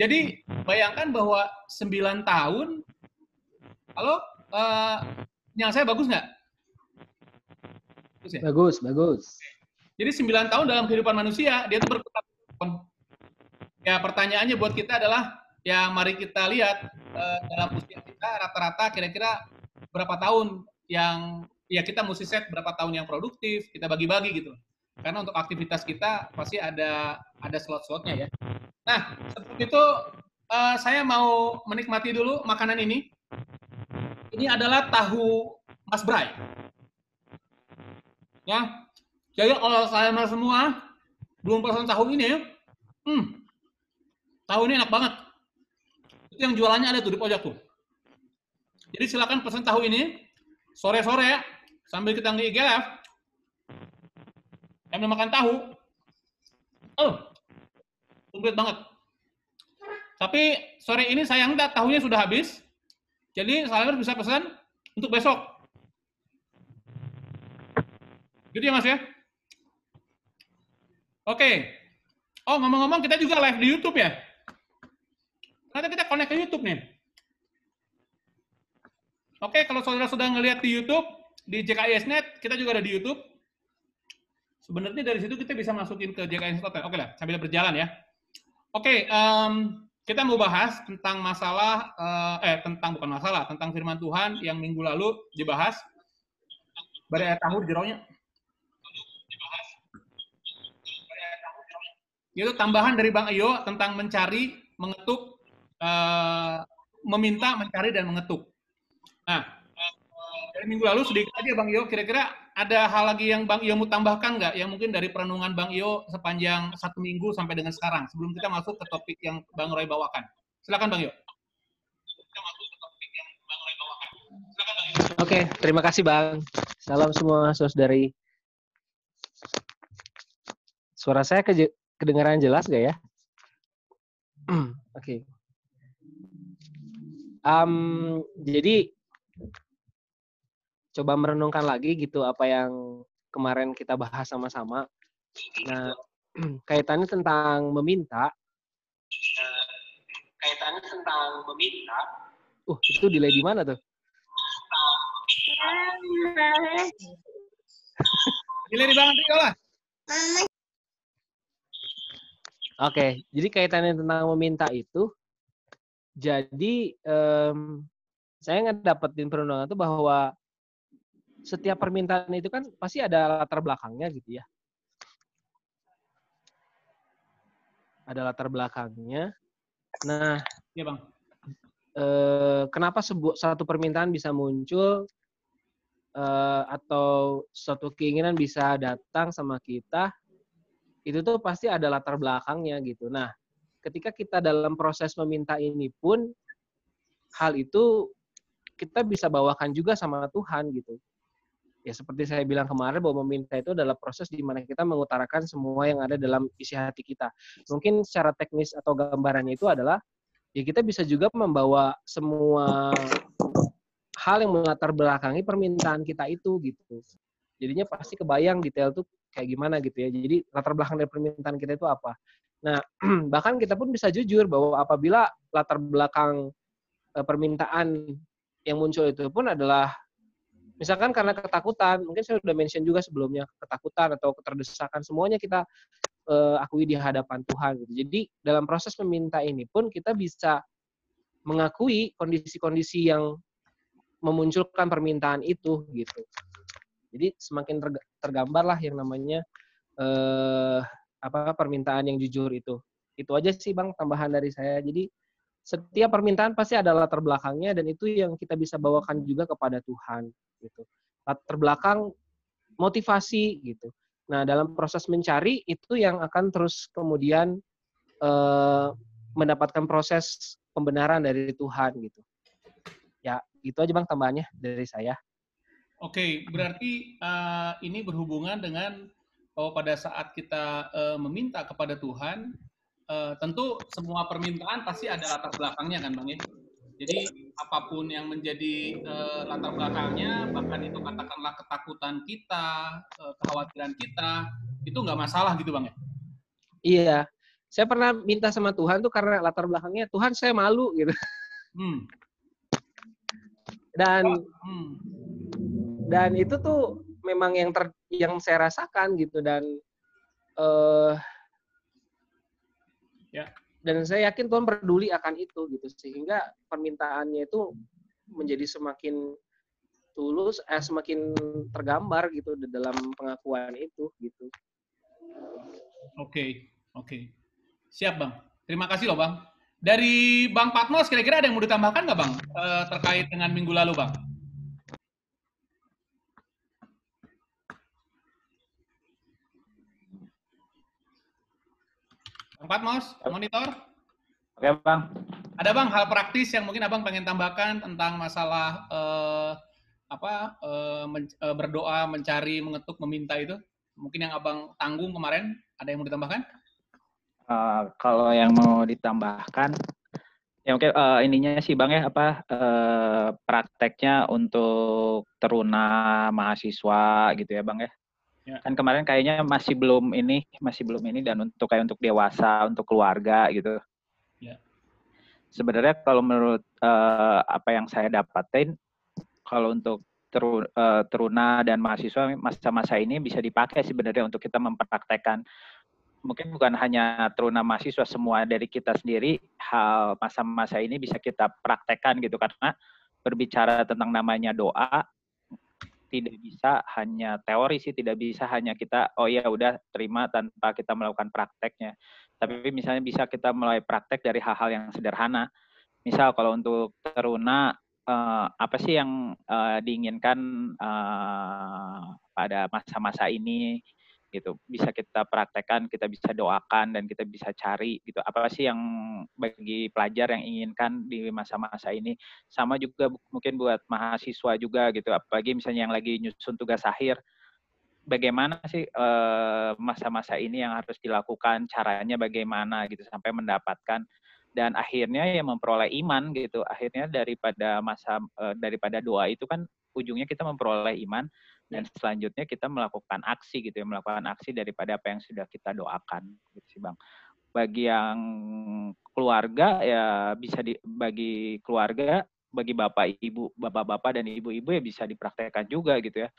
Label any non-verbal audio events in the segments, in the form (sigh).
Jadi bayangkan bahwa 9 tahun, halo, uh, yang saya bagus nggak? Bagus, ya? bagus, bagus. Jadi 9 tahun dalam kehidupan manusia, dia itu berputar. Ya pertanyaannya buat kita adalah, ya mari kita lihat uh, dalam usia kita rata-rata kira-kira berapa tahun yang ya kita mesti set berapa tahun yang produktif, kita bagi-bagi gitu. Karena untuk aktivitas kita pasti ada ada slot-slotnya ya. Nah, seperti itu uh, saya mau menikmati dulu makanan ini. Ini adalah tahu Mas Bray. Ya, jadi kalau saya semua belum pesan tahu ini, hmm, tahu ini enak banget. Itu yang jualannya ada tuh di pojok tuh. Jadi silakan pesan tahu ini sore-sore ya, sambil kita nge IGLF, sambil makan tahu. Oh, komplit banget. Tapi sore ini sayang tak tahunya sudah habis. Jadi saya bisa pesan untuk besok. Gitu ya Mas ya? Oke. Oh, ngomong-ngomong kita juga live di YouTube ya? Nanti kita connect ke YouTube nih. Oke, kalau saudara sudah ngelihat di YouTube, di JKISnet, kita juga ada di YouTube. Sebenarnya dari situ kita bisa masukin ke JKIS Oke lah, sambil berjalan ya. Oke, um, kita mau bahas tentang masalah, uh, eh tentang bukan masalah, tentang firman Tuhan yang minggu lalu dibahas. Pada tahu jeronya. Itu tambahan dari Bang Iyo tentang mencari, mengetuk, uh, meminta, mencari, dan mengetuk. Nah, dari minggu lalu sedikit aja Bang Iyo, kira-kira ada hal lagi yang Bang Iyo mau tambahkan nggak? Yang mungkin dari perenungan Bang Iyo sepanjang satu minggu sampai dengan sekarang, sebelum kita masuk ke topik yang Bang Roy bawakan. Silakan Bang Iyo. Oke, terima kasih Bang. Salam semua saudari. Suara saya ke kedengaran jelas gak ya? (clears throat) Oke. Okay. Um, jadi coba merenungkan lagi gitu apa yang kemarin kita bahas sama-sama. Nah, (clears throat) kaitannya tentang meminta. kaitannya tentang meminta. Uh, itu delay di mana tuh? delay di Bang Tio lah. Oke, jadi kaitannya tentang meminta itu, jadi um, saya ngedapetin perundungan itu bahwa setiap permintaan itu kan pasti ada latar belakangnya gitu ya. Ada latar belakangnya. Nah, ya bang. Eh, kenapa sebuah satu permintaan bisa muncul eh, atau suatu keinginan bisa datang sama kita? Itu tuh pasti ada latar belakangnya gitu. Nah, ketika kita dalam proses meminta ini pun hal itu kita bisa bawakan juga sama Tuhan gitu ya seperti saya bilang kemarin bahwa meminta itu adalah proses di mana kita mengutarakan semua yang ada dalam isi hati kita. Mungkin secara teknis atau gambarannya itu adalah ya kita bisa juga membawa semua hal yang melatar belakangi permintaan kita itu gitu. Jadinya pasti kebayang detail tuh kayak gimana gitu ya. Jadi latar belakang dari permintaan kita itu apa. Nah, (clears throat) bahkan kita pun bisa jujur bahwa apabila latar belakang eh, permintaan yang muncul itu pun adalah Misalkan karena ketakutan, mungkin saya sudah mention juga sebelumnya, ketakutan atau keterdesakan, semuanya kita uh, akui di hadapan Tuhan. Gitu. Jadi dalam proses meminta ini pun kita bisa mengakui kondisi-kondisi yang memunculkan permintaan itu gitu. Jadi semakin tergambar lah yang namanya uh, apa permintaan yang jujur itu. Itu aja sih bang tambahan dari saya. Jadi setiap permintaan pasti ada latar belakangnya dan itu yang kita bisa bawakan juga kepada Tuhan gitu. Latar belakang motivasi gitu. Nah, dalam proses mencari itu yang akan terus kemudian eh, mendapatkan proses pembenaran dari Tuhan gitu. Ya, itu aja Bang tambahannya dari saya. Oke, berarti uh, ini berhubungan dengan bahwa pada saat kita uh, meminta kepada Tuhan, uh, tentu semua permintaan pasti ada latar belakangnya kan Bang ya. Jadi apa pun yang menjadi uh, latar belakangnya, bahkan itu katakanlah ketakutan kita, uh, kekhawatiran kita, itu nggak masalah gitu Bang ya? Iya, saya pernah minta sama Tuhan tuh karena latar belakangnya Tuhan saya malu gitu. Hmm. Dan oh, hmm. dan itu tuh memang yang ter, yang saya rasakan gitu dan uh, ya dan saya yakin Tuhan peduli akan itu gitu sehingga permintaannya itu menjadi semakin tulus eh semakin tergambar gitu di dalam pengakuan itu gitu. Oke, okay, oke. Okay. Siap, Bang. Terima kasih loh, Bang. Dari Bang Patmos, kira-kira ada yang mau ditambahkan nggak, Bang, eh, terkait dengan minggu lalu, Bang? Bang Patmos, monitor. Oke, Bang. Ada, Bang, hal praktis yang mungkin Abang pengen tambahkan tentang masalah eh, apa eh, men, eh, berdoa, mencari, mengetuk, meminta itu? Mungkin yang Abang tanggung kemarin, ada yang mau ditambahkan? Uh, kalau yang mau ditambahkan, ya mungkin uh, ininya sih bang ya apa uh, prakteknya untuk teruna mahasiswa gitu ya bang ya. Ya. Kan kemarin kayaknya masih belum ini, masih belum ini dan untuk kayak untuk dewasa, untuk keluarga gitu. Ya. Sebenarnya kalau menurut uh, apa yang saya dapatin, kalau untuk teru, uh, teruna dan mahasiswa masa-masa ini bisa dipakai sebenarnya untuk kita mempraktekkan mungkin bukan hanya teruna mahasiswa semua dari kita sendiri hal masa-masa ini bisa kita praktekkan gitu karena berbicara tentang namanya doa tidak bisa hanya teori sih tidak bisa hanya kita oh ya udah terima tanpa kita melakukan prakteknya. Tapi misalnya bisa kita mulai praktek dari hal-hal yang sederhana. Misal kalau untuk teruna uh, apa sih yang uh, diinginkan uh, pada masa-masa ini gitu. Bisa kita praktekkan kita bisa doakan dan kita bisa cari gitu. Apa sih yang bagi pelajar yang inginkan di masa-masa ini? Sama juga mungkin buat mahasiswa juga gitu. Apalagi misalnya yang lagi nyusun tugas akhir bagaimana sih masa-masa ini yang harus dilakukan? Caranya bagaimana gitu sampai mendapatkan? Dan akhirnya ya memperoleh iman gitu. Akhirnya daripada masa daripada doa itu kan ujungnya kita memperoleh iman dan selanjutnya kita melakukan aksi gitu ya melakukan aksi daripada apa yang sudah kita doakan gitu sih bang. Bagi yang keluarga ya bisa di bagi keluarga bagi bapak ibu bapak-bapak dan ibu-ibu ya bisa dipraktekkan juga gitu ya.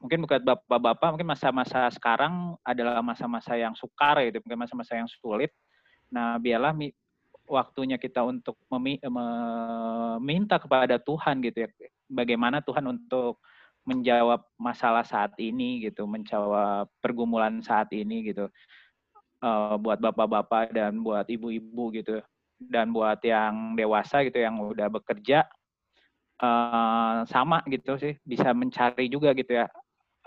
Mungkin bukan bapak-bapak mungkin masa-masa sekarang adalah masa-masa yang sukar gitu mungkin masa-masa yang sulit. Nah biarlah waktunya kita untuk meminta kepada Tuhan gitu ya bagaimana Tuhan untuk menjawab masalah saat ini gitu, menjawab pergumulan saat ini gitu. Uh, buat bapak-bapak dan buat ibu-ibu gitu dan buat yang dewasa gitu yang udah bekerja uh, sama gitu sih bisa mencari juga gitu ya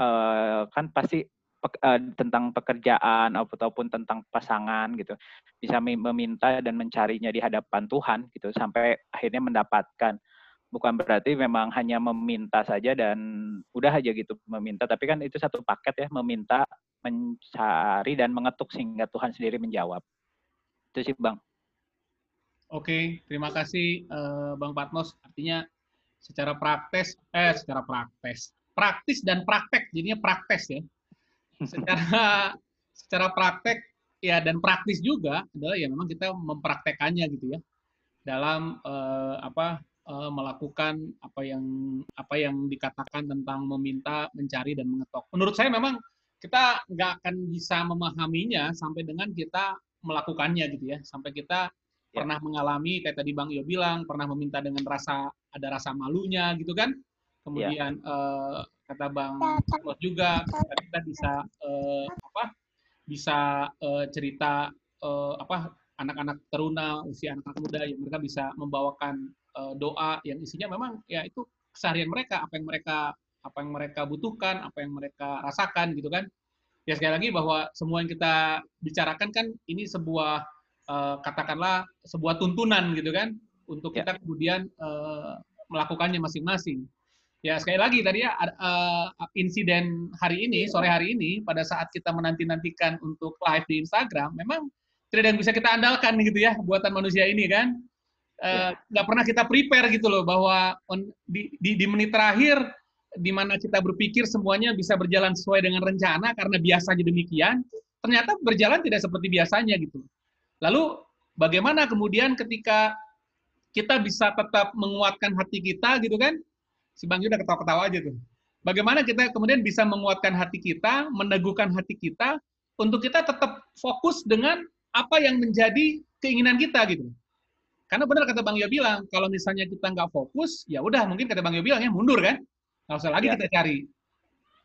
uh, kan pasti pe uh, tentang pekerjaan ataupun tentang pasangan gitu bisa meminta dan mencarinya di hadapan Tuhan gitu sampai akhirnya mendapatkan bukan berarti memang hanya meminta saja dan udah aja gitu meminta tapi kan itu satu paket ya meminta mencari dan mengetuk sehingga Tuhan sendiri menjawab. Itu sih bang. Oke terima kasih uh, bang Patmos. Artinya secara praktis eh secara praktis praktis dan praktek jadinya praktis ya. (laughs) Secara secara praktek ya dan praktis juga adalah ya memang kita mempraktekannya gitu ya. Dalam uh, apa uh, melakukan apa yang apa yang dikatakan tentang meminta, mencari dan mengetok. Menurut saya memang kita nggak akan bisa memahaminya sampai dengan kita melakukannya gitu ya, sampai kita ya. pernah mengalami kayak tadi Bang Yo bilang pernah meminta dengan rasa ada rasa malunya gitu kan. Kemudian ya. uh, kata Bang Lot juga kita bisa uh, apa bisa uh, cerita uh, apa anak-anak teruna usia anak-anak muda yang mereka bisa membawakan uh, doa yang isinya memang ya itu keseharian mereka, apa yang mereka apa yang mereka butuhkan, apa yang mereka rasakan gitu kan. Ya sekali lagi bahwa semua yang kita bicarakan kan ini sebuah uh, katakanlah sebuah tuntunan gitu kan untuk ya. kita kemudian uh, melakukannya masing-masing. Ya sekali lagi tadi ya uh, insiden hari ini sore hari ini pada saat kita menanti-nantikan untuk live di Instagram memang tidak ada yang bisa kita andalkan gitu ya buatan manusia ini kan Eh, nggak uh, pernah kita prepare gitu loh bahwa on, di, di, di menit terakhir di mana kita berpikir semuanya bisa berjalan sesuai dengan rencana karena biasanya demikian ternyata berjalan tidak seperti biasanya gitu. Lalu bagaimana kemudian ketika kita bisa tetap menguatkan hati kita gitu kan? Si Bang Yuda ketawa-ketawa aja tuh. Bagaimana kita kemudian bisa menguatkan hati kita, meneguhkan hati kita untuk kita tetap fokus dengan apa yang menjadi keinginan kita gitu. Karena benar kata Bang Yo bilang, kalau misalnya kita nggak fokus, ya udah mungkin kata Bang Yo bilang ya mundur kan, nggak usah lagi ya. kita cari.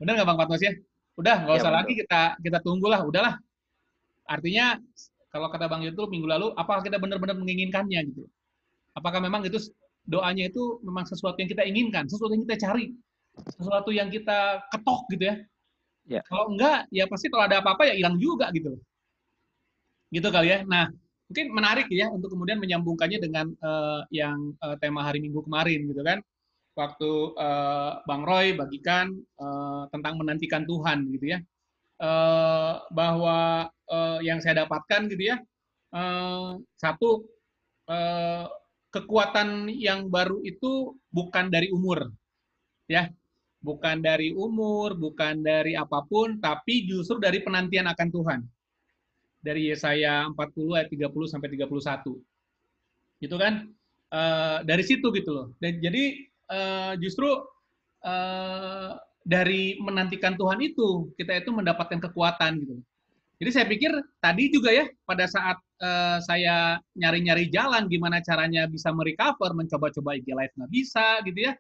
Benar nggak Bang Patmos ya? Udah nggak ya, usah ya, lagi kita kita tunggulah, udahlah. Artinya kalau kata Bang Yo itu minggu lalu, apakah kita benar-benar menginginkannya gitu? Apakah memang itu doanya itu memang sesuatu yang kita inginkan, sesuatu yang kita cari, sesuatu yang kita ketok gitu ya? Ya. Kalau enggak, ya pasti kalau ada apa-apa ya hilang juga gitu. Gitu kali ya. Nah, mungkin menarik ya untuk kemudian menyambungkannya dengan uh, yang uh, tema hari Minggu kemarin gitu kan. Waktu uh, Bang Roy bagikan uh, tentang menantikan Tuhan gitu ya. Uh, bahwa uh, yang saya dapatkan gitu ya uh, satu uh, kekuatan yang baru itu bukan dari umur ya. Bukan dari umur bukan dari apa pun tapi justru dari penantian akan Tuhan dari Yesaya 40 ayat 30 sampai 31. Gitu kan? Uh, dari situ gitu loh. Dan jadi uh, justru uh, dari menantikan Tuhan itu kita itu mendapatkan kekuatan gitu. Jadi saya pikir tadi juga ya pada saat uh, saya nyari-nyari jalan gimana caranya bisa merecover, mencoba-coba IG live nggak bisa gitu ya.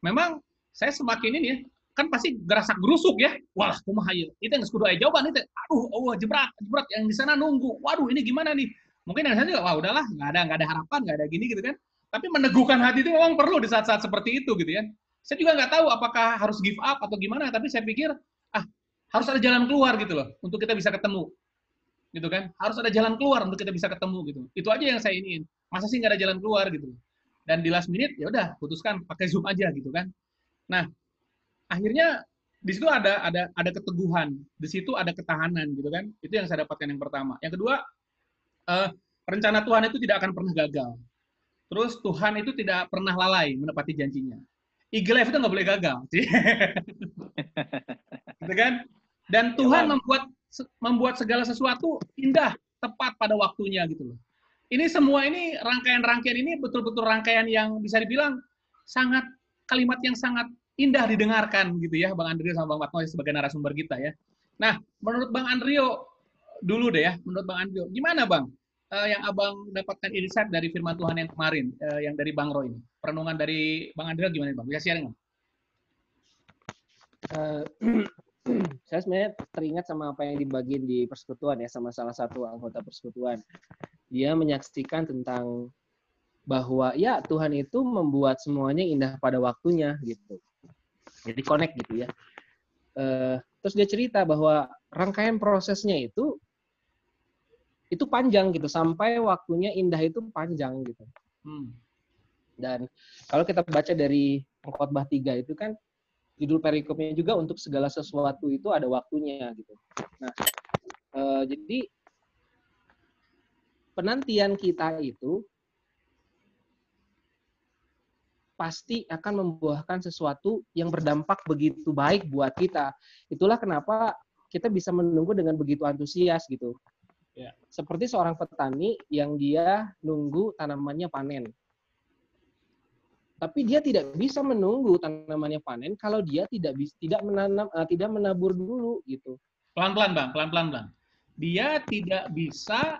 Memang saya semakin ini ya, kan pasti gerasak gerusuk ya. Wah, kumaha ieu. Itu yang sekudu aya jawaban itu. Aduh, oh jebrak, jebrak yang di sana nunggu. Waduh, ini gimana nih? Mungkin yang sana juga, wah udahlah, nggak ada nggak ada harapan, nggak ada gini gitu kan. Tapi meneguhkan hati itu memang perlu di saat-saat seperti itu gitu ya. Saya juga nggak tahu apakah harus give up atau gimana, tapi saya pikir ah harus ada jalan keluar gitu loh untuk kita bisa ketemu gitu kan harus ada jalan keluar untuk kita bisa ketemu gitu itu aja yang saya ingin masa sih nggak ada jalan keluar gitu dan di last minute ya udah putuskan pakai zoom aja gitu kan nah akhirnya di situ ada ada ada keteguhan, di situ ada ketahanan gitu kan. Itu yang saya dapatkan yang pertama. Yang kedua, uh, rencana Tuhan itu tidak akan pernah gagal. Terus Tuhan itu tidak pernah lalai menepati janjinya. Eagle Life itu nggak boleh gagal. (laughs) gitu kan? Dan Tuhan ya, membuat membuat segala sesuatu indah, tepat pada waktunya gitu loh. Ini semua ini rangkaian-rangkaian ini betul-betul rangkaian yang bisa dibilang sangat kalimat yang sangat indah didengarkan gitu ya Bang Andrio sama Bang Fatmo sebagai narasumber kita ya. Nah, menurut Bang Andrio dulu deh ya, menurut Bang Andrio, gimana Bang uh, yang Abang dapatkan insight dari firman Tuhan yang kemarin, uh, yang dari Bang Roy ini? Perenungan dari Bang Andrio gimana Bang? Bisa sharing nggak? Uh, (clears throat) saya sebenarnya teringat sama apa yang dibagiin di persekutuan ya sama salah satu anggota persekutuan. Dia menyaksikan tentang bahwa ya Tuhan itu membuat semuanya indah pada waktunya gitu jadi connect gitu ya. Uh, terus dia cerita bahwa rangkaian prosesnya itu itu panjang gitu. Sampai waktunya indah itu panjang gitu. Hmm. dan kalau kita baca dari khotbah tiga itu kan judul perikopnya juga untuk segala sesuatu itu ada waktunya gitu. Nah uh, jadi penantian kita itu pasti akan membuahkan sesuatu yang berdampak begitu baik buat kita. Itulah kenapa kita bisa menunggu dengan begitu antusias gitu. Ya. Seperti seorang petani yang dia nunggu tanamannya panen. Tapi dia tidak bisa menunggu tanamannya panen kalau dia tidak bisa tidak menanam uh, tidak menabur dulu gitu. Pelan-pelan, Bang, pelan-pelan, Bang. Dia tidak bisa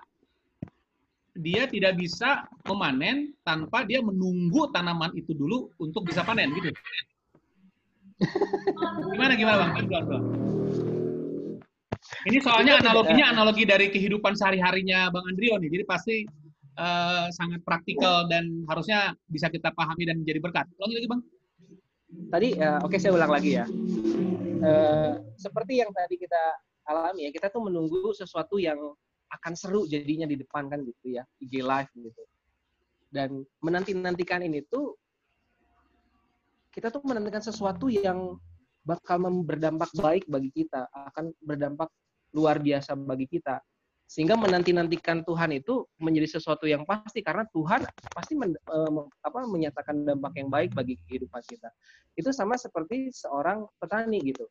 dia tidak bisa memanen tanpa dia menunggu tanaman itu dulu untuk bisa panen gitu. Gimana gimana bang? Ini soalnya analoginya analogi dari kehidupan sehari-harinya Bang Andrio nih. Jadi pasti uh, sangat praktikal dan harusnya bisa kita pahami dan menjadi berkat. Lagi lagi Bang. Tadi uh, oke okay, saya ulang lagi ya. Uh, seperti yang tadi kita alami ya, kita tuh menunggu sesuatu yang akan seru jadinya di depan kan gitu ya IG live gitu. Dan menanti nantikan ini tuh kita tuh menantikan sesuatu yang bakal berdampak baik bagi kita akan berdampak luar biasa bagi kita. Sehingga menanti nantikan Tuhan itu menjadi sesuatu yang pasti karena Tuhan pasti men, uh, apa menyatakan dampak yang baik bagi kehidupan kita. Itu sama seperti seorang petani gitu.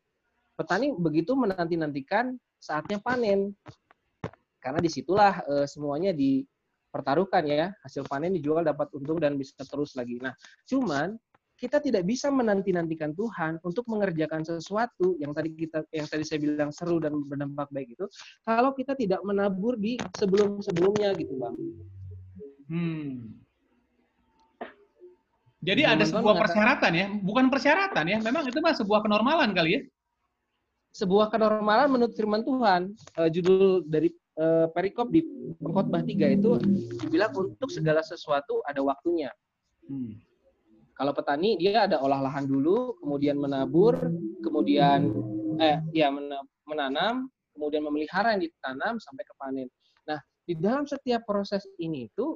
Petani begitu menanti-nantikan saatnya panen. Karena di situlah uh, semuanya dipertaruhkan ya. Hasil panen dijual dapat untung dan bisa terus lagi. Nah, cuman kita tidak bisa menanti-nantikan Tuhan untuk mengerjakan sesuatu yang tadi kita yang tadi saya bilang seru dan berdampak baik itu kalau kita tidak menabur di sebelum-sebelumnya gitu, Bang. Hmm. Jadi ada sebuah persyaratan ya, bukan persyaratan ya, memang itu mah sebuah kenormalan kali ya. Sebuah kenormalan menurut firman Tuhan. Uh, judul dari uh, perikop di pengkhotbah 3 itu bilang untuk segala sesuatu ada waktunya. Hmm. Kalau petani dia ada olah lahan dulu, kemudian menabur, kemudian eh ya menanam, kemudian memelihara yang ditanam sampai ke panen. Nah, di dalam setiap proses ini itu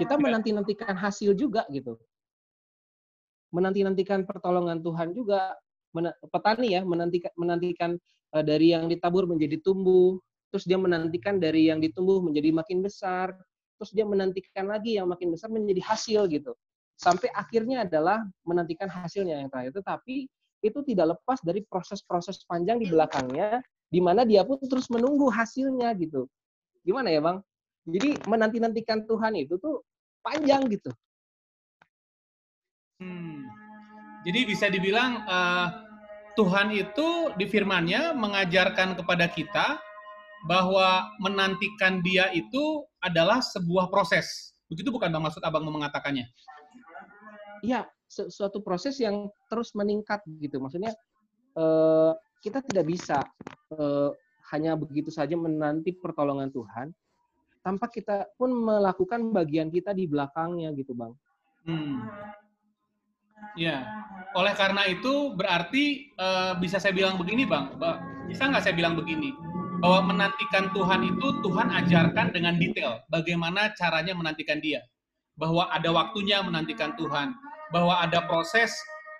kita menanti-nantikan hasil juga gitu. Menanti-nantikan pertolongan Tuhan juga. Petani ya menantikan menantikan uh, dari yang ditabur menjadi tumbuh, terus dia menantikan dari yang ditumbuh menjadi makin besar, terus dia menantikan lagi yang makin besar menjadi hasil gitu. Sampai akhirnya adalah menantikan hasilnya yang terakhir. Tetapi itu tidak lepas dari proses-proses panjang di belakangnya, di mana dia pun terus menunggu hasilnya gitu. Gimana ya, Bang? Jadi menanti-nantikan Tuhan itu tuh panjang gitu. Hmm. Jadi bisa dibilang uh, Tuhan itu di firman-Nya mengajarkan kepada kita bahwa menantikan Dia itu adalah sebuah proses. Begitu bukan Bang maksud Abang mengatakannya? Iya, suatu proses yang terus meningkat gitu. Maksudnya uh, kita tidak bisa uh, hanya begitu saja menanti pertolongan Tuhan, tanpa kita pun melakukan bagian kita di belakangnya gitu bang. Hmm. Ya, oleh karena itu berarti uh, bisa saya bilang begini bang, bisa nggak saya bilang begini? Bahwa menantikan Tuhan itu Tuhan ajarkan dengan detail bagaimana caranya menantikan Dia, bahwa ada waktunya menantikan Tuhan, bahwa ada proses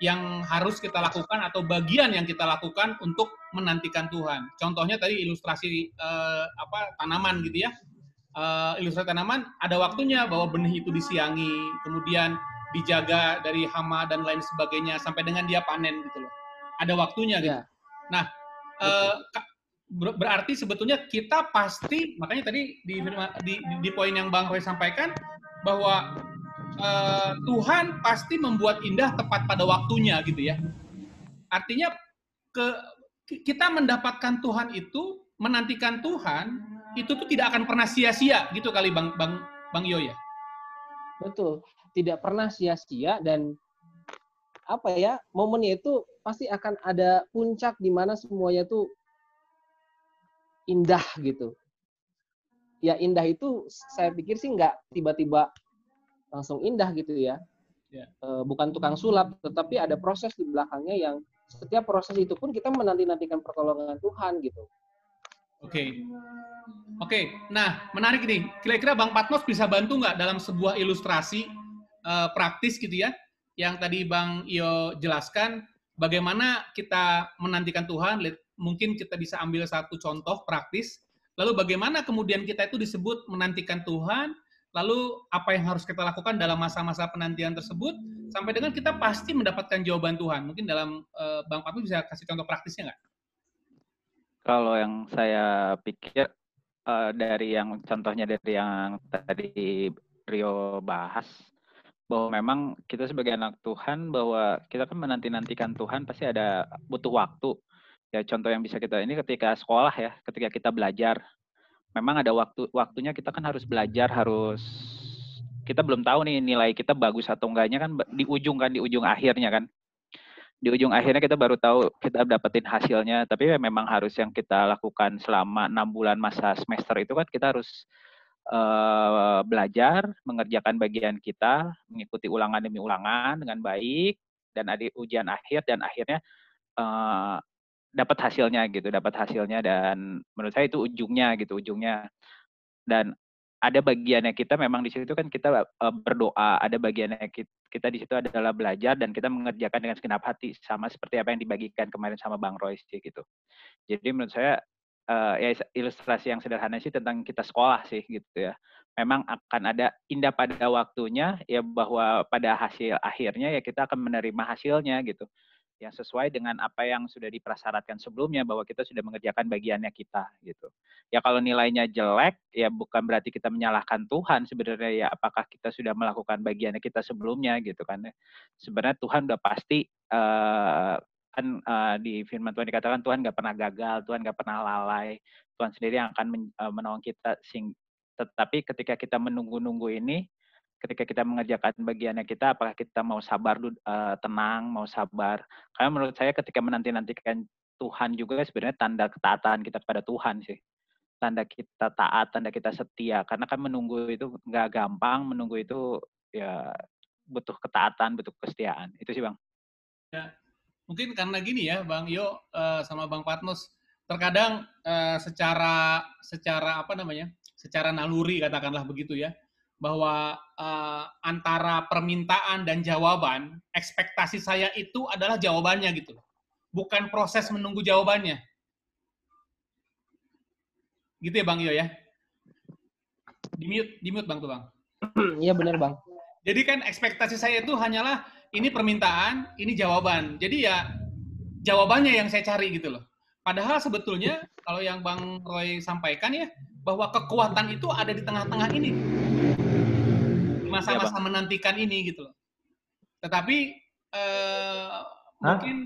yang harus kita lakukan atau bagian yang kita lakukan untuk menantikan Tuhan. Contohnya tadi ilustrasi uh, apa tanaman gitu ya. Uh, ilustrasi tanaman ada waktunya bahwa benih itu disiangi, kemudian dijaga dari hama dan lain sebagainya sampai dengan dia panen gitu loh. Ada waktunya gitu. Ya. Nah, uh, berarti sebetulnya kita pasti makanya tadi di di, di poin yang Bang Roy sampaikan bahwa uh, Tuhan pasti membuat indah tepat pada waktunya gitu ya. Artinya ke kita mendapatkan Tuhan itu menantikan Tuhan itu tuh tidak akan pernah sia-sia gitu kali Bang Bang Bang Yo ya. Betul, tidak pernah sia-sia dan apa ya momennya itu pasti akan ada puncak di mana semuanya tuh indah gitu. Ya indah itu saya pikir sih nggak tiba-tiba langsung indah gitu ya. ya. E, bukan tukang sulap, tetapi ada proses di belakangnya yang setiap proses itu pun kita menanti-nantikan pertolongan Tuhan gitu. Oke. Okay. Oke, okay. nah menarik nih. Kira-kira Bang Patmos bisa bantu nggak dalam sebuah ilustrasi uh, praktis gitu ya, yang tadi Bang Iyo jelaskan, bagaimana kita menantikan Tuhan, mungkin kita bisa ambil satu contoh praktis, lalu bagaimana kemudian kita itu disebut menantikan Tuhan, lalu apa yang harus kita lakukan dalam masa-masa penantian tersebut, sampai dengan kita pasti mendapatkan jawaban Tuhan. Mungkin dalam uh, Bang Patmos bisa kasih contoh praktisnya nggak? Kalau yang saya pikir uh, dari yang contohnya dari yang tadi Rio bahas bahwa memang kita sebagai anak Tuhan bahwa kita kan menanti-nantikan Tuhan pasti ada butuh waktu. Ya contoh yang bisa kita ini ketika sekolah ya, ketika kita belajar memang ada waktu waktunya kita kan harus belajar, harus kita belum tahu nih nilai kita bagus atau enggaknya kan di ujung kan di ujung akhirnya kan di ujung akhirnya kita baru tahu kita dapetin hasilnya tapi ya memang harus yang kita lakukan selama enam bulan masa semester itu kan kita harus uh, belajar mengerjakan bagian kita mengikuti ulangan demi ulangan dengan baik dan ada ujian akhir dan akhirnya uh, dapat hasilnya gitu dapat hasilnya dan menurut saya itu ujungnya gitu ujungnya. Dan ada bagiannya kita memang di situ kan kita uh, berdoa, ada bagiannya kita, di situ adalah belajar dan kita mengerjakan dengan segenap hati sama seperti apa yang dibagikan kemarin sama Bang Roy sih gitu. Jadi menurut saya uh, ya ilustrasi yang sederhana sih tentang kita sekolah sih gitu ya. memang akan ada indah pada waktunya ya bahwa pada hasil akhirnya ya kita akan menerima hasilnya gitu yang sesuai dengan apa yang sudah diprasyaratkan sebelumnya bahwa kita sudah mengerjakan bagiannya kita gitu. Ya kalau nilainya jelek ya bukan berarti kita menyalahkan Tuhan sebenarnya ya apakah kita sudah melakukan bagiannya kita sebelumnya gitu kan. Ya. Sebenarnya Tuhan udah pasti uh, kan uh, di firman Tuhan dikatakan Tuhan nggak pernah gagal, Tuhan nggak pernah lalai, Tuhan sendiri yang akan uh, menolong kita sing tetapi ketika kita menunggu-nunggu ini ketika kita mengerjakan bagiannya kita, apakah kita mau sabar, uh, tenang, mau sabar. Karena menurut saya ketika menanti-nantikan Tuhan juga sebenarnya tanda ketaatan kita kepada Tuhan sih. Tanda kita taat, tanda kita setia. Karena kan menunggu itu nggak gampang, menunggu itu ya butuh ketaatan, butuh kesetiaan. Itu sih Bang. Ya, mungkin karena gini ya Bang Yo uh, sama Bang Patmos, terkadang uh, secara secara apa namanya, secara naluri katakanlah begitu ya, bahwa uh, antara permintaan dan jawaban, ekspektasi saya itu adalah jawabannya gitu. Bukan proses menunggu jawabannya. Gitu ya Bang Iyo ya? Di mute, di mute Bang tuh Bang. (clears throat) Iya benar Bang. Jadi kan ekspektasi saya itu hanyalah ini permintaan, ini jawaban. Jadi ya jawabannya yang saya cari gitu loh. Padahal sebetulnya kalau yang Bang Roy sampaikan ya, bahwa kekuatan itu ada di tengah-tengah ini masa-masa ya, menantikan ini gitu loh. Tetapi uh, mungkin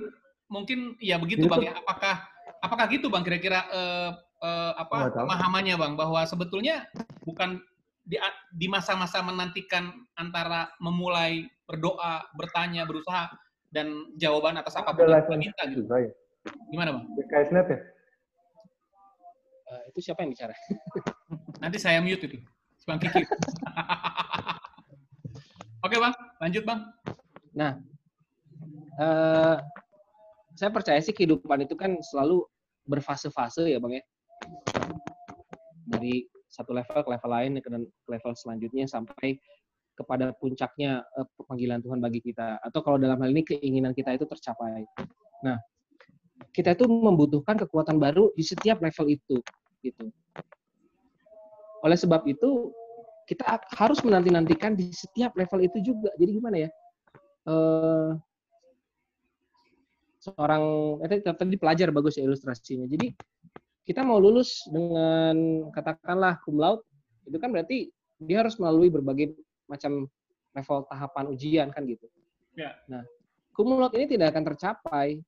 mungkin ya begitu bang. Ya. Apakah apakah gitu bang kira-kira uh, uh, apa pemahamannya bang bahwa sebetulnya bukan di di masa-masa menantikan antara memulai berdoa, bertanya, berusaha dan jawaban atas apa pun yang kita minta gitu. Gimana bang? BKSnet ya? Uh, itu siapa yang bicara? Nanti saya mute itu. Bang Kiki. (laughs) Oke bang, lanjut bang. Nah, uh, saya percaya sih kehidupan itu kan selalu berfase-fase ya bang ya. Dari satu level ke level lain ke level selanjutnya sampai kepada puncaknya uh, panggilan Tuhan bagi kita atau kalau dalam hal ini keinginan kita itu tercapai. Nah, kita itu membutuhkan kekuatan baru di setiap level itu gitu. Oleh sebab itu kita harus menanti-nantikan di setiap level itu juga. Jadi gimana ya? Uh, seorang eh, tadi pelajar bagus ya ilustrasinya. Jadi kita mau lulus dengan katakanlah cum laude, itu kan berarti dia harus melalui berbagai macam level tahapan ujian kan gitu. Ya. Nah, cum laude ini tidak akan tercapai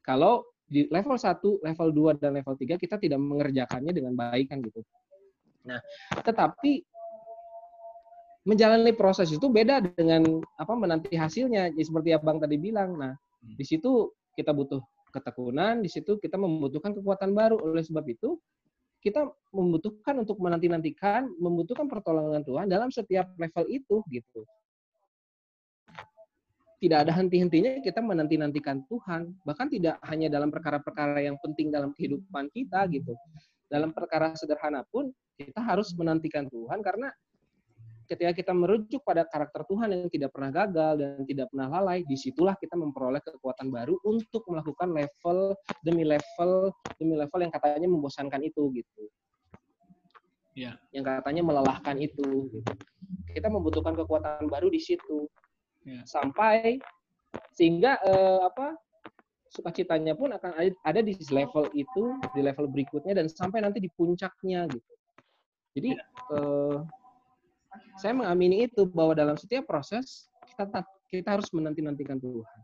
kalau di level 1, level 2 dan level 3 kita tidak mengerjakannya dengan baik kan gitu. Nah, tetapi menjalani proses itu beda dengan apa menanti hasilnya. Jadi seperti abang tadi bilang. Nah, hmm. di situ kita butuh ketekunan, di situ kita membutuhkan kekuatan baru. Oleh sebab itu, kita membutuhkan untuk menanti-nantikan, membutuhkan pertolongan Tuhan dalam setiap level itu gitu. Tidak ada henti-hentinya kita menanti-nantikan Tuhan, bahkan tidak hanya dalam perkara-perkara yang penting dalam kehidupan kita gitu. Dalam perkara sederhana pun kita harus menantikan Tuhan karena ketika kita merujuk pada karakter Tuhan yang tidak pernah gagal dan tidak pernah lalai, di situlah kita memperoleh kekuatan baru untuk melakukan level demi level demi level yang katanya membosankan itu gitu. Ya. Yang katanya melelahkan itu. Gitu. Kita membutuhkan kekuatan baru di situ. Ya. Sampai sehingga eh, apa sukacitanya pun akan ada di level itu, di level berikutnya dan sampai nanti di puncaknya gitu. Jadi ya. eh, saya mengamini itu bahwa dalam setiap proses kita kita harus menanti-nantikan Tuhan.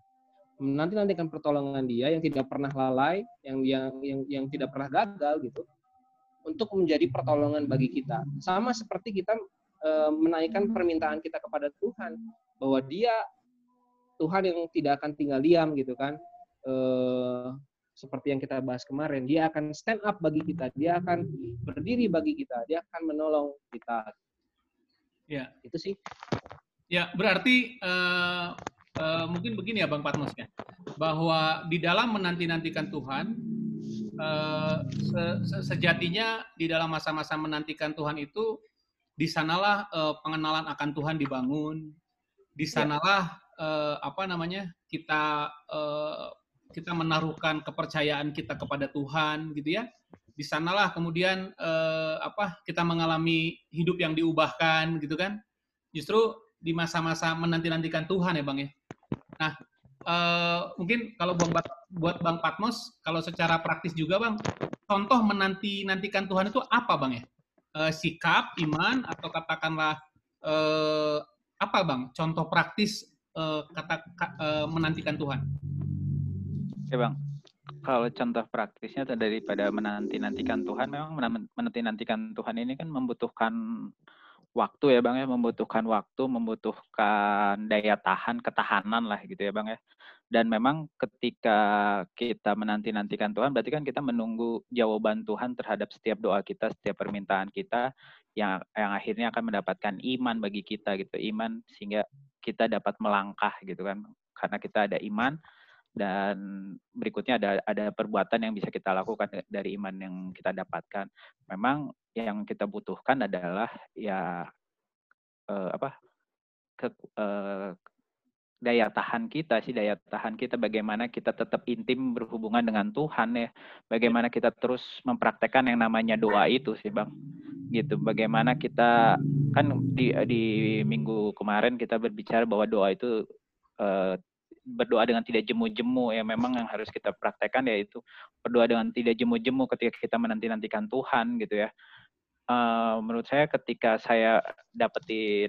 Menanti-nantikan pertolongan Dia yang tidak pernah lalai, yang yang yang, yang tidak pernah gagal gitu. Untuk menjadi pertolongan bagi kita. Sama seperti kita e, menaikkan permintaan kita kepada Tuhan bahwa Dia Tuhan yang tidak akan tinggal diam gitu kan. E, seperti yang kita bahas kemarin, dia akan stand up bagi kita, dia akan berdiri bagi kita, dia akan menolong kita. Ya. Itu sih. Ya, berarti uh, uh, mungkin begini ya Bang Patmos ya, bahwa di dalam menanti-nantikan Tuhan, uh, se -se sejatinya di dalam masa-masa menantikan Tuhan itu, di sanalah uh, pengenalan akan Tuhan dibangun, di ya. sanalah uh, apa namanya kita uh, kita menaruhkan kepercayaan kita kepada Tuhan gitu ya di sanalah kemudian eh, apa kita mengalami hidup yang diubahkan gitu kan. Justru di masa-masa menanti-nantikan Tuhan ya Bang ya. Nah, eh, mungkin kalau buat buat Bang Patmos kalau secara praktis juga Bang, contoh menanti-nantikan Tuhan itu apa Bang ya? Eh, sikap, iman atau katakanlah eh, apa Bang? Contoh praktis eh, kata eh, menantikan Tuhan. Oke Bang, kalau contoh praktisnya daripada menanti-nantikan Tuhan, memang menanti-nantikan Tuhan ini kan membutuhkan waktu ya Bang ya, membutuhkan waktu, membutuhkan daya tahan, ketahanan lah gitu ya Bang ya. Dan memang ketika kita menanti-nantikan Tuhan, berarti kan kita menunggu jawaban Tuhan terhadap setiap doa kita, setiap permintaan kita, yang yang akhirnya akan mendapatkan iman bagi kita gitu, iman sehingga kita dapat melangkah gitu kan, karena kita ada iman, dan berikutnya ada ada perbuatan yang bisa kita lakukan dari iman yang kita dapatkan. Memang yang kita butuhkan adalah ya eh, apa ke, eh, daya tahan kita sih daya tahan kita bagaimana kita tetap intim berhubungan dengan Tuhan ya bagaimana kita terus mempraktekkan yang namanya doa itu sih bang gitu bagaimana kita kan di di minggu kemarin kita berbicara bahwa doa itu eh, berdoa dengan tidak jemu-jemu ya memang yang harus kita praktekkan yaitu berdoa dengan tidak jemu-jemu ketika kita menanti-nantikan Tuhan gitu ya. Uh, menurut saya ketika saya dapetin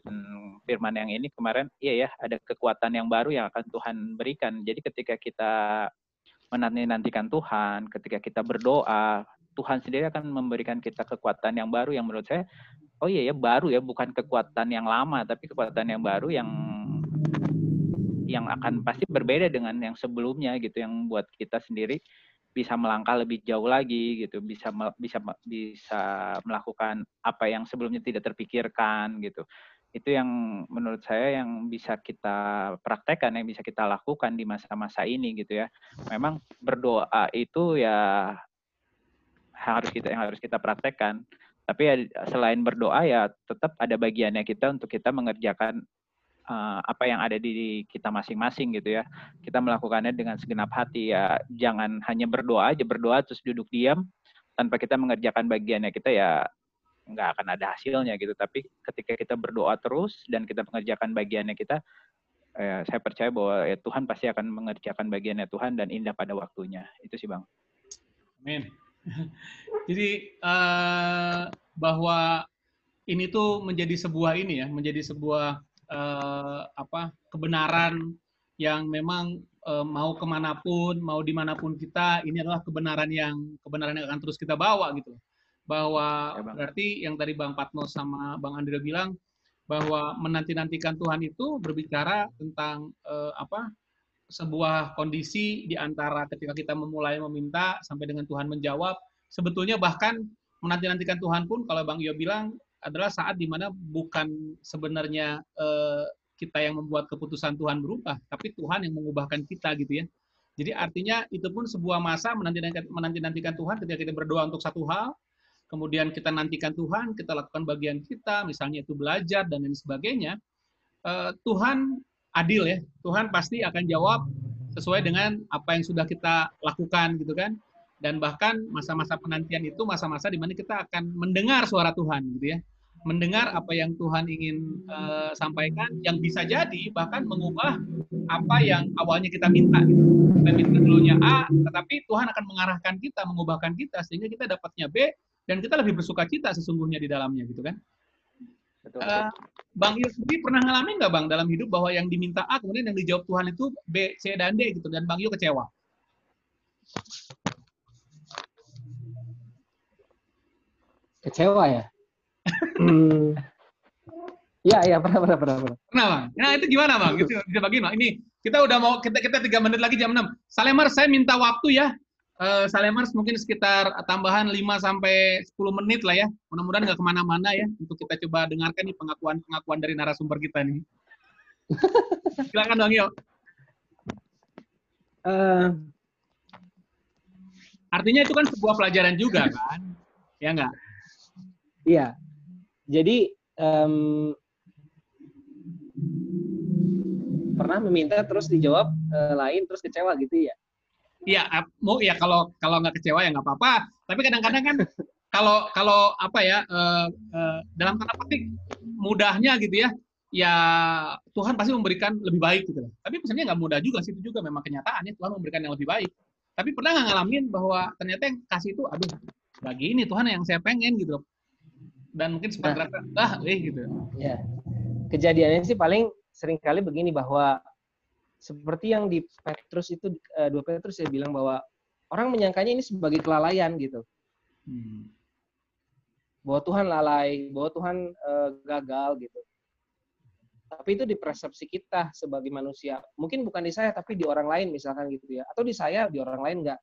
firman yang ini kemarin, iya ya ada kekuatan yang baru yang akan Tuhan berikan. Jadi ketika kita menanti-nantikan Tuhan, ketika kita berdoa, Tuhan sendiri akan memberikan kita kekuatan yang baru yang menurut saya, oh iya ya baru ya, bukan kekuatan yang lama, tapi kekuatan yang baru yang yang akan pasti berbeda dengan yang sebelumnya gitu yang buat kita sendiri bisa melangkah lebih jauh lagi gitu bisa bisa bisa melakukan apa yang sebelumnya tidak terpikirkan gitu. Itu yang menurut saya yang bisa kita praktekkan yang bisa kita lakukan di masa-masa ini gitu ya. Memang berdoa itu ya harus kita yang harus kita praktekkan. Tapi ya, selain berdoa ya tetap ada bagiannya kita untuk kita mengerjakan uh, apa yang ada di kita masing-masing gitu ya. Kita melakukannya dengan segenap hati ya. Jangan hanya berdoa aja berdoa terus duduk diam tanpa kita mengerjakan bagiannya kita ya nggak akan ada hasilnya gitu. Tapi ketika kita berdoa terus dan kita mengerjakan bagiannya kita, eh, saya percaya bahwa ya, Tuhan pasti akan mengerjakan bagiannya Tuhan dan indah pada waktunya. Itu sih bang. Amin. (laughs) Jadi uh, bahwa ini tuh menjadi sebuah ini ya, menjadi sebuah uh, apa kebenaran yang memang uh, mau ke mana pun, mau di mana pun kita, ini adalah kebenaran yang kebenaran yang akan terus kita bawa gitu. Bahwa ya, berarti yang tadi Bang Patno sama Bang Andrea bilang bahwa menanti-nantikan Tuhan itu berbicara tentang uh, apa sebuah kondisi di antara ketika kita memulai meminta sampai dengan Tuhan menjawab. Sebetulnya bahkan menanti-nantikan Tuhan pun kalau Bang Iyo bilang adalah saat di mana bukan sebenarnya uh, kita yang membuat keputusan Tuhan berubah, tapi Tuhan yang mengubahkan kita gitu ya. Jadi artinya itu pun sebuah masa menanti-nantikan, Tuhan ketika kita berdoa untuk satu hal, kemudian kita nantikan Tuhan, kita lakukan bagian kita, misalnya itu belajar dan lain sebagainya. Uh, Tuhan adil ya, Tuhan pasti akan jawab sesuai dengan apa yang sudah kita lakukan gitu kan. Dan bahkan masa-masa penantian itu masa-masa di mana kita akan mendengar suara Tuhan gitu ya mendengar apa yang Tuhan ingin uh, sampaikan yang bisa jadi bahkan mengubah apa yang awalnya kita minta gitu. Kita minta dulunya A, tetapi Tuhan akan mengarahkan kita, mengubahkan kita sehingga kita dapatnya B dan kita lebih bersuka cita sesungguhnya di dalamnya gitu kan. Betul. Uh, bang Yus sendiri pernah ngalamin nggak Bang dalam hidup bahwa yang diminta A kemudian yang dijawab Tuhan itu B, C dan D gitu dan Bang Yu kecewa? Kecewa ya? Hmm. Ya, ya pernah, pernah, pernah, pernah. Pernah, Bang. Nah, itu gimana, Bang? Itu bisa bagi, Bang. Ini kita udah mau kita kita tiga menit lagi jam 6. Salemar, saya minta waktu ya. Uh, Salemars mungkin sekitar tambahan 5 sampai 10 menit lah ya. Mudah-mudahan nggak ke mana-mana ya untuk kita coba dengarkan nih pengakuan-pengakuan dari narasumber kita nih. (laughs) Silakan Bang Yo. Uh, Artinya itu kan sebuah pelajaran juga kan? Ya nggak? Iya. Jadi um, pernah meminta terus dijawab uh, lain terus kecewa gitu ya? ya mau ya kalau kalau nggak kecewa ya nggak apa-apa. Tapi kadang-kadang kan kalau kalau apa ya uh, uh, dalam tanda petik mudahnya gitu ya, ya Tuhan pasti memberikan lebih baik gitu. Tapi misalnya nggak mudah juga sih itu juga memang kenyataannya Tuhan memberikan yang lebih baik. Tapi pernah nggak ngalamin bahwa ternyata yang kasih itu, aduh, bagi ini Tuhan yang saya pengen gitu Dan mungkin sempat nah, ah, eh gitu. Ya. Kejadiannya sih paling sering kali begini bahwa seperti yang di Petrus itu uh, dua Petrus ya bilang bahwa orang menyangkanya ini sebagai kelalaian gitu. Hmm. Bahwa Tuhan lalai, bahwa Tuhan uh, gagal gitu. Tapi itu di persepsi kita sebagai manusia. Mungkin bukan di saya tapi di orang lain misalkan gitu ya. Atau di saya, di orang lain enggak.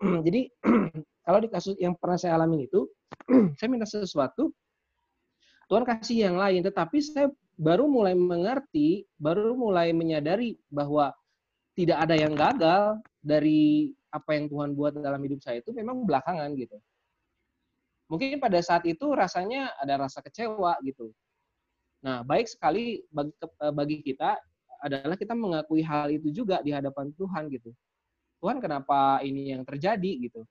(clears throat) Jadi (clears throat) kalau di kasus yang pernah saya alami itu, (clears throat) saya minta sesuatu, Tuhan kasih yang lain, tetapi saya baru mulai mengerti, baru mulai menyadari bahwa tidak ada yang gagal dari apa yang Tuhan buat dalam hidup saya itu memang belakangan gitu. Mungkin pada saat itu rasanya ada rasa kecewa gitu. Nah, baik sekali bagi, eh, kita adalah kita mengakui hal itu juga di hadapan Tuhan gitu. Tuhan kenapa ini yang terjadi gitu.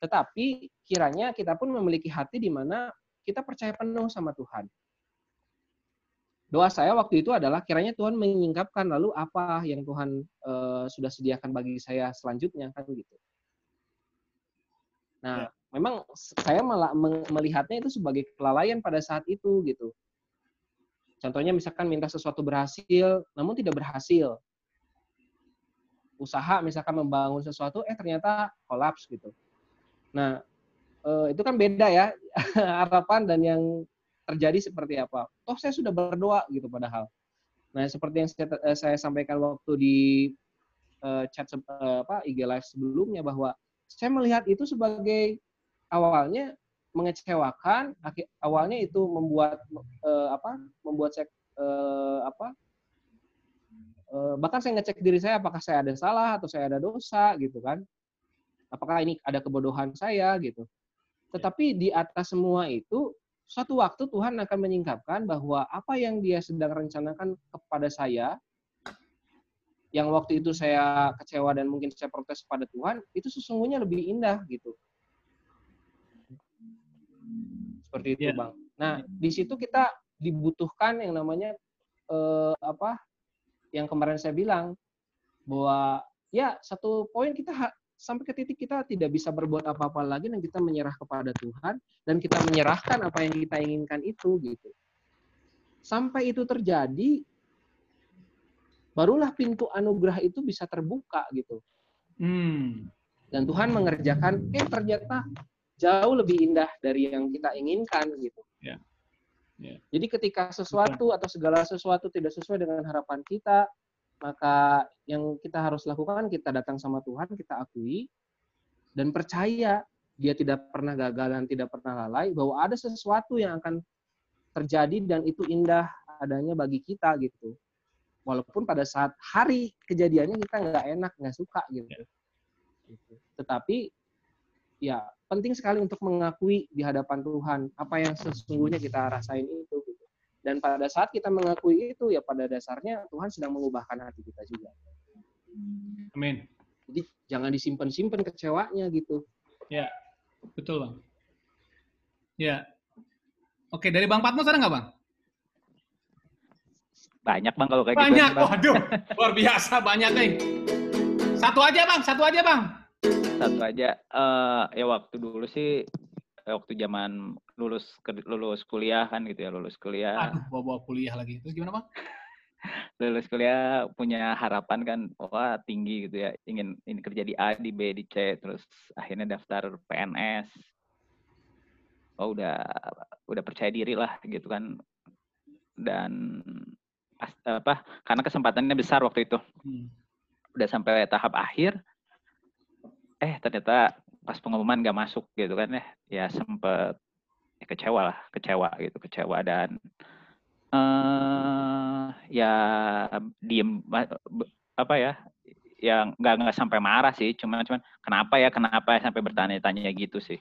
Tetapi kiranya kita pun memiliki hati di mana kita percaya penuh sama Tuhan doa saya waktu itu adalah kiranya Tuhan menyingkapkan lalu apa yang Tuhan uh, sudah sediakan bagi saya selanjutnya kan gitu. Nah, ya. memang saya malah melihatnya itu sebagai kelalaian pada saat itu gitu. Contohnya misalkan minta sesuatu berhasil, namun tidak berhasil. Usaha misalkan membangun sesuatu, eh ternyata kolaps gitu. Nah, eh, itu kan beda ya (laughs) harapan dan yang terjadi seperti apa. Toh saya sudah berdoa gitu padahal. Nah, seperti yang saya, eh, saya sampaikan waktu di uh, chat uh, apa IG live sebelumnya bahwa saya melihat itu sebagai awalnya mengecewakan, awalnya itu membuat uh, apa? membuat saya uh, apa? Uh, bahkan saya ngecek diri saya apakah saya ada salah atau saya ada dosa gitu kan. Apakah ini ada kebodohan saya gitu. Tetapi di atas semua itu suatu waktu Tuhan akan menyingkapkan bahwa apa yang dia sedang rencanakan kepada saya, yang waktu itu saya kecewa dan mungkin saya protes pada Tuhan, itu sesungguhnya lebih indah gitu. Seperti itu, yeah. Bang. Nah, di situ kita dibutuhkan yang namanya eh, apa? Yang kemarin saya bilang bahwa ya satu poin kita sampai ke titik kita tidak bisa berbuat apa-apa lagi dan kita menyerah kepada Tuhan dan kita menyerahkan apa yang kita inginkan itu gitu. Sampai itu terjadi barulah pintu anugerah itu bisa terbuka gitu. Hmm. Dan Tuhan mengerjakan eh ternyata jauh lebih indah dari yang kita inginkan gitu. Yeah. Yeah. Jadi ketika sesuatu atau segala sesuatu tidak sesuai dengan harapan kita, maka yang kita harus lakukan kita datang sama Tuhan, kita akui dan percaya dia tidak pernah gagal dan tidak pernah lalai bahwa ada sesuatu yang akan terjadi dan itu indah adanya bagi kita gitu. Walaupun pada saat hari kejadiannya kita nggak enak, nggak suka gitu. gitu. Tetapi ya penting sekali untuk mengakui di hadapan Tuhan apa yang sesungguhnya kita rasain itu. Gitu. Dan pada saat kita mengakui itu, ya pada dasarnya Tuhan sedang mengubahkan hati kita juga. Amin. Jadi jangan disimpan-simpan kecewanya gitu. Ya, betul bang. Ya. Oke, dari Bang Patmos ada nggak bang? Banyak bang kalau kayak banyak. gitu. Banyak, waduh, luar biasa banyak nih. Satu aja bang, satu aja bang. Satu aja. Uh, ya waktu dulu sih waktu zaman lulus lulus kuliah kan gitu ya lulus kuliah. Aduh, bawa-bawa kuliah lagi. Terus gimana bang? (laughs) lulus kuliah punya harapan kan wah tinggi gitu ya ingin ini kerja di A di B di C terus akhirnya daftar PNS oh udah udah percaya diri lah gitu kan dan apa karena kesempatannya besar waktu itu hmm. udah sampai tahap akhir eh ternyata pas pengumuman gak masuk gitu kan ya ya sempet ya kecewa lah kecewa gitu kecewa dan uh, ya diem apa ya yang nggak nggak sampai marah sih cuman cuman kenapa ya kenapa ya sampai bertanya-tanya gitu sih.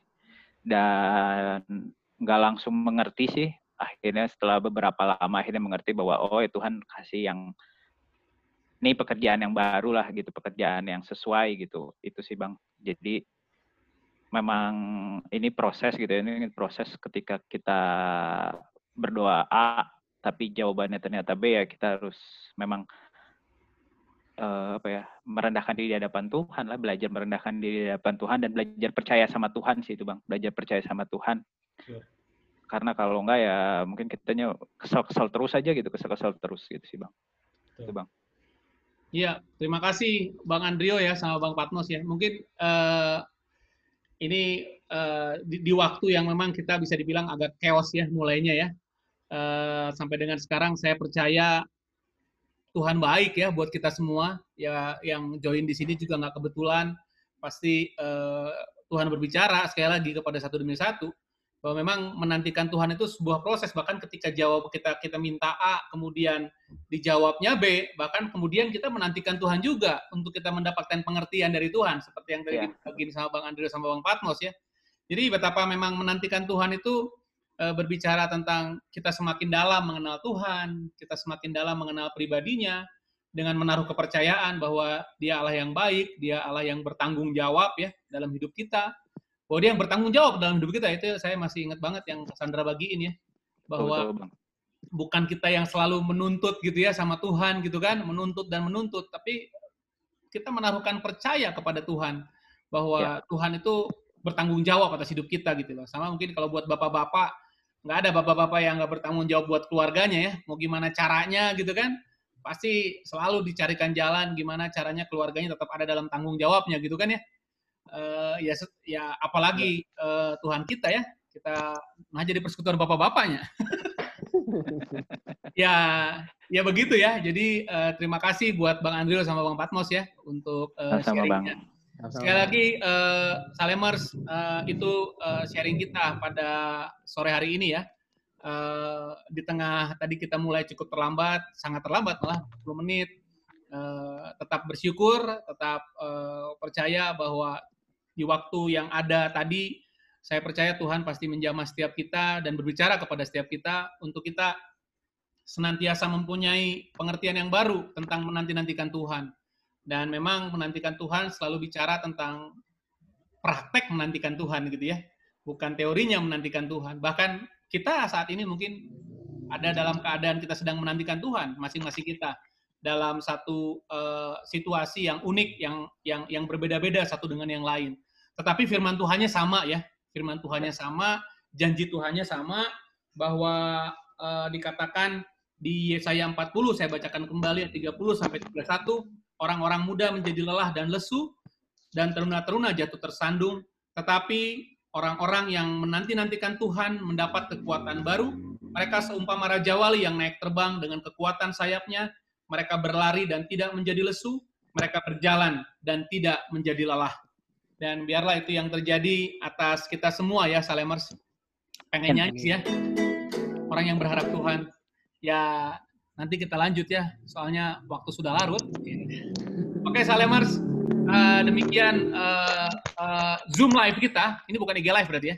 Dan nggak langsung mengerti sih akhirnya setelah beberapa lama akhirnya mengerti bahwa oh ya Tuhan kasih yang ini pekerjaan yang baru lah gitu, pekerjaan yang sesuai gitu. Itu sih Bang. Jadi memang ini proses gitu ya, ini proses ketika kita berdoa A tapi jawabannya ternyata B ya kita harus memang uh, apa ya merendahkan diri di hadapan Tuhan lah belajar merendahkan diri di hadapan Tuhan dan belajar percaya sama Tuhan sih itu bang belajar percaya sama Tuhan ya. karena kalau enggak ya mungkin kitanya kesel-kesel terus aja gitu kesel-kesel terus gitu sih bang itu bang Iya, terima kasih Bang Andrio ya sama Bang Patmos ya. Mungkin uh, ini uh, di, di waktu yang memang kita bisa dibilang agak chaos ya mulainya ya. Uh, sampai dengan sekarang saya percaya Tuhan baik ya buat kita semua ya yang join di sini juga nggak kebetulan pasti uh, Tuhan berbicara sekali lagi kepada satu demi satu bahwa memang menantikan Tuhan itu sebuah proses. Bahkan ketika jawab kita kita minta A kemudian dijawabnya B bahkan kemudian kita menantikan Tuhan juga untuk kita mendapatkan pengertian dari Tuhan. Seperti yang tadi yeah. kita sama Bang Andre sama Bang Patmos ya. Jadi betapa memang menantikan Tuhan itu Eh, berbicara tentang kita semakin dalam mengenal Tuhan, kita semakin dalam mengenal pribadinya, dengan menaruh kepercayaan bahwa dia Allah yang baik, dia Allah yang bertanggung jawab ya dalam hidup kita, bahwa dia yang bertanggung jawab dalam hidup kita itu saya masih ingat banget yang Sandra bagiin ya, bahwa bukan kita yang selalu menuntut gitu ya sama Tuhan gitu kan, menuntut dan menuntut, tapi kita menaruhkan percaya kepada Tuhan bahwa ya. Tuhan itu bertanggung jawab atas hidup kita gitu loh. Sama mungkin kalau buat bapak-bapak nggak ada bapak-bapak yang nggak bertanggung jawab buat keluarganya ya mau gimana caranya gitu kan pasti selalu dicarikan jalan gimana caranya keluarganya tetap ada dalam tanggung jawabnya gitu kan ya uh, ya ya apalagi uh, Tuhan kita ya kita nah jadi persekutuan bapak-bapaknya (laughs) ya ya begitu ya jadi uh, terima kasih buat Bang Andrio sama Bang Patmos ya untuk uh, sama sharingnya. Bang. Sekali lagi, uh, Salemers, uh, itu uh, sharing kita pada sore hari ini ya. Uh, di tengah tadi kita mulai cukup terlambat, sangat terlambat malah 10 menit. Uh, tetap bersyukur, tetap uh, percaya bahwa di waktu yang ada tadi, saya percaya Tuhan pasti menjamah setiap kita dan berbicara kepada setiap kita untuk kita senantiasa mempunyai pengertian yang baru tentang menanti-nantikan Tuhan dan memang menantikan Tuhan selalu bicara tentang praktek menantikan Tuhan gitu ya. Bukan teorinya menantikan Tuhan. Bahkan kita saat ini mungkin ada dalam keadaan kita sedang menantikan Tuhan, masing-masing kita dalam satu uh, situasi yang unik yang yang yang berbeda-beda satu dengan yang lain. Tetapi firman Tuhannya sama ya. Firman Tuhannya sama, janji Tuhannya sama bahwa uh, dikatakan di Yesaya 40 saya bacakan kembali 30 sampai 31 orang-orang muda menjadi lelah dan lesu, dan teruna-teruna jatuh tersandung, tetapi orang-orang yang menanti-nantikan Tuhan mendapat kekuatan baru, mereka seumpama Raja Wali yang naik terbang dengan kekuatan sayapnya, mereka berlari dan tidak menjadi lesu, mereka berjalan dan tidak menjadi lelah. Dan biarlah itu yang terjadi atas kita semua ya, Salemers. Pengen nyanyi ya. Orang yang berharap Tuhan. Ya, nanti kita lanjut ya, soalnya waktu sudah larut. Oke, Salemers, uh, demikian uh, uh, Zoom live kita. Ini bukan IG live berarti ya.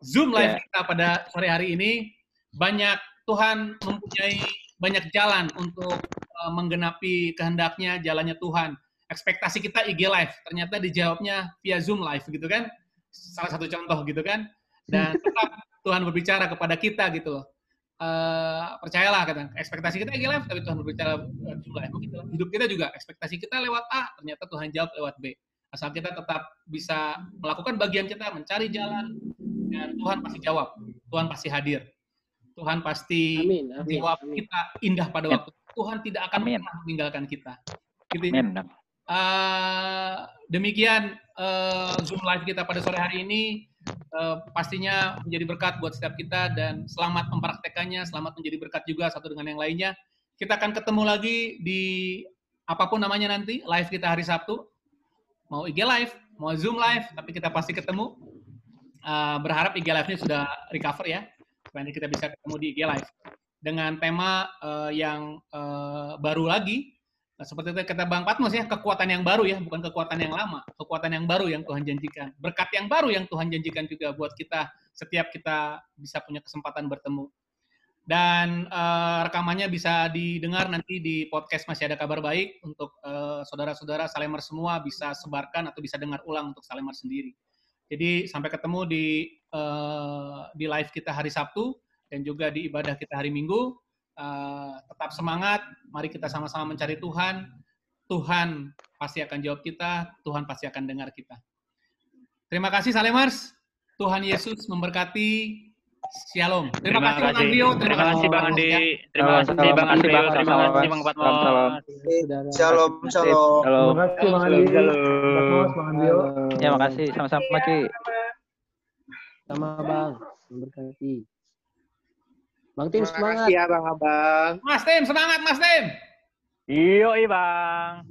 Zoom live yeah. kita pada sore hari ini banyak Tuhan mempunyai banyak jalan untuk uh, menggenapi kehendaknya, jalannya Tuhan. Ekspektasi kita IG live, ternyata dijawabnya via Zoom live gitu kan. Salah satu contoh gitu kan. Dan (laughs) tetap Tuhan berbicara kepada kita gitu loh uh, percayalah kata ekspektasi kita live tapi Tuhan berbicara uh, jumlah emang gitu hidup kita juga ekspektasi kita lewat A ternyata Tuhan jawab lewat B asal kita tetap bisa melakukan bagian kita mencari jalan dan Tuhan pasti jawab Tuhan pasti hadir Tuhan pasti amin, amin, jawab amin. kita indah pada waktu Tuhan tidak akan amin. pernah meninggalkan kita gitu ya. amin. Uh, demikian uh, Zoom live kita pada sore hari ini uh, pastinya menjadi berkat buat setiap kita dan selamat mempraktekannya, selamat menjadi berkat juga satu dengan yang lainnya. Kita akan ketemu lagi di apa pun namanya nanti, live kita hari Sabtu. Mau IG live, mau Zoom live, tapi kita pasti ketemu. Uh, berharap IG live-nya sudah recover ya, supaya kita bisa ketemu di IG live. Dengan tema uh, yang uh, baru lagi, seperti itu kata Bang Patmos ya, kekuatan yang baru ya, bukan kekuatan yang lama, kekuatan yang baru yang Tuhan janjikan. Berkat yang baru yang Tuhan janjikan juga buat kita setiap kita bisa punya kesempatan bertemu. dan uh, rekamannya bisa didengar nanti di podcast masih ada kabar baik untuk uh, saudara-saudara Salemer semua bisa sebarkan atau bisa dengar ulang untuk Salemer sendiri. Jadi sampai ketemu di uh, di live kita hari Sabtu dan juga di ibadah kita hari Minggu. Uh, tetap semangat, mari kita sama-sama mencari Tuhan. Tuhan pasti akan jawab kita, Tuhan pasti akan dengar kita. Terima kasih Salemers. Tuhan Yesus memberkati Shalom. Terima, terima kasih Bang Andrio. Terima, kasih Bang Andi. Terima kasih Bang Andrio. Terima kasih Bang Patmos. Shalom, shalom. Terima kasih Bang Andi. Patmos, Bang Andrio. Ya, makasih. Sama-sama, Ki. Sama Bang. Memberkati. Bang Tim semangat. Terima kasih ya Bang Abang. Mas Tim, semangat Mas Tim. Iyo, Bang.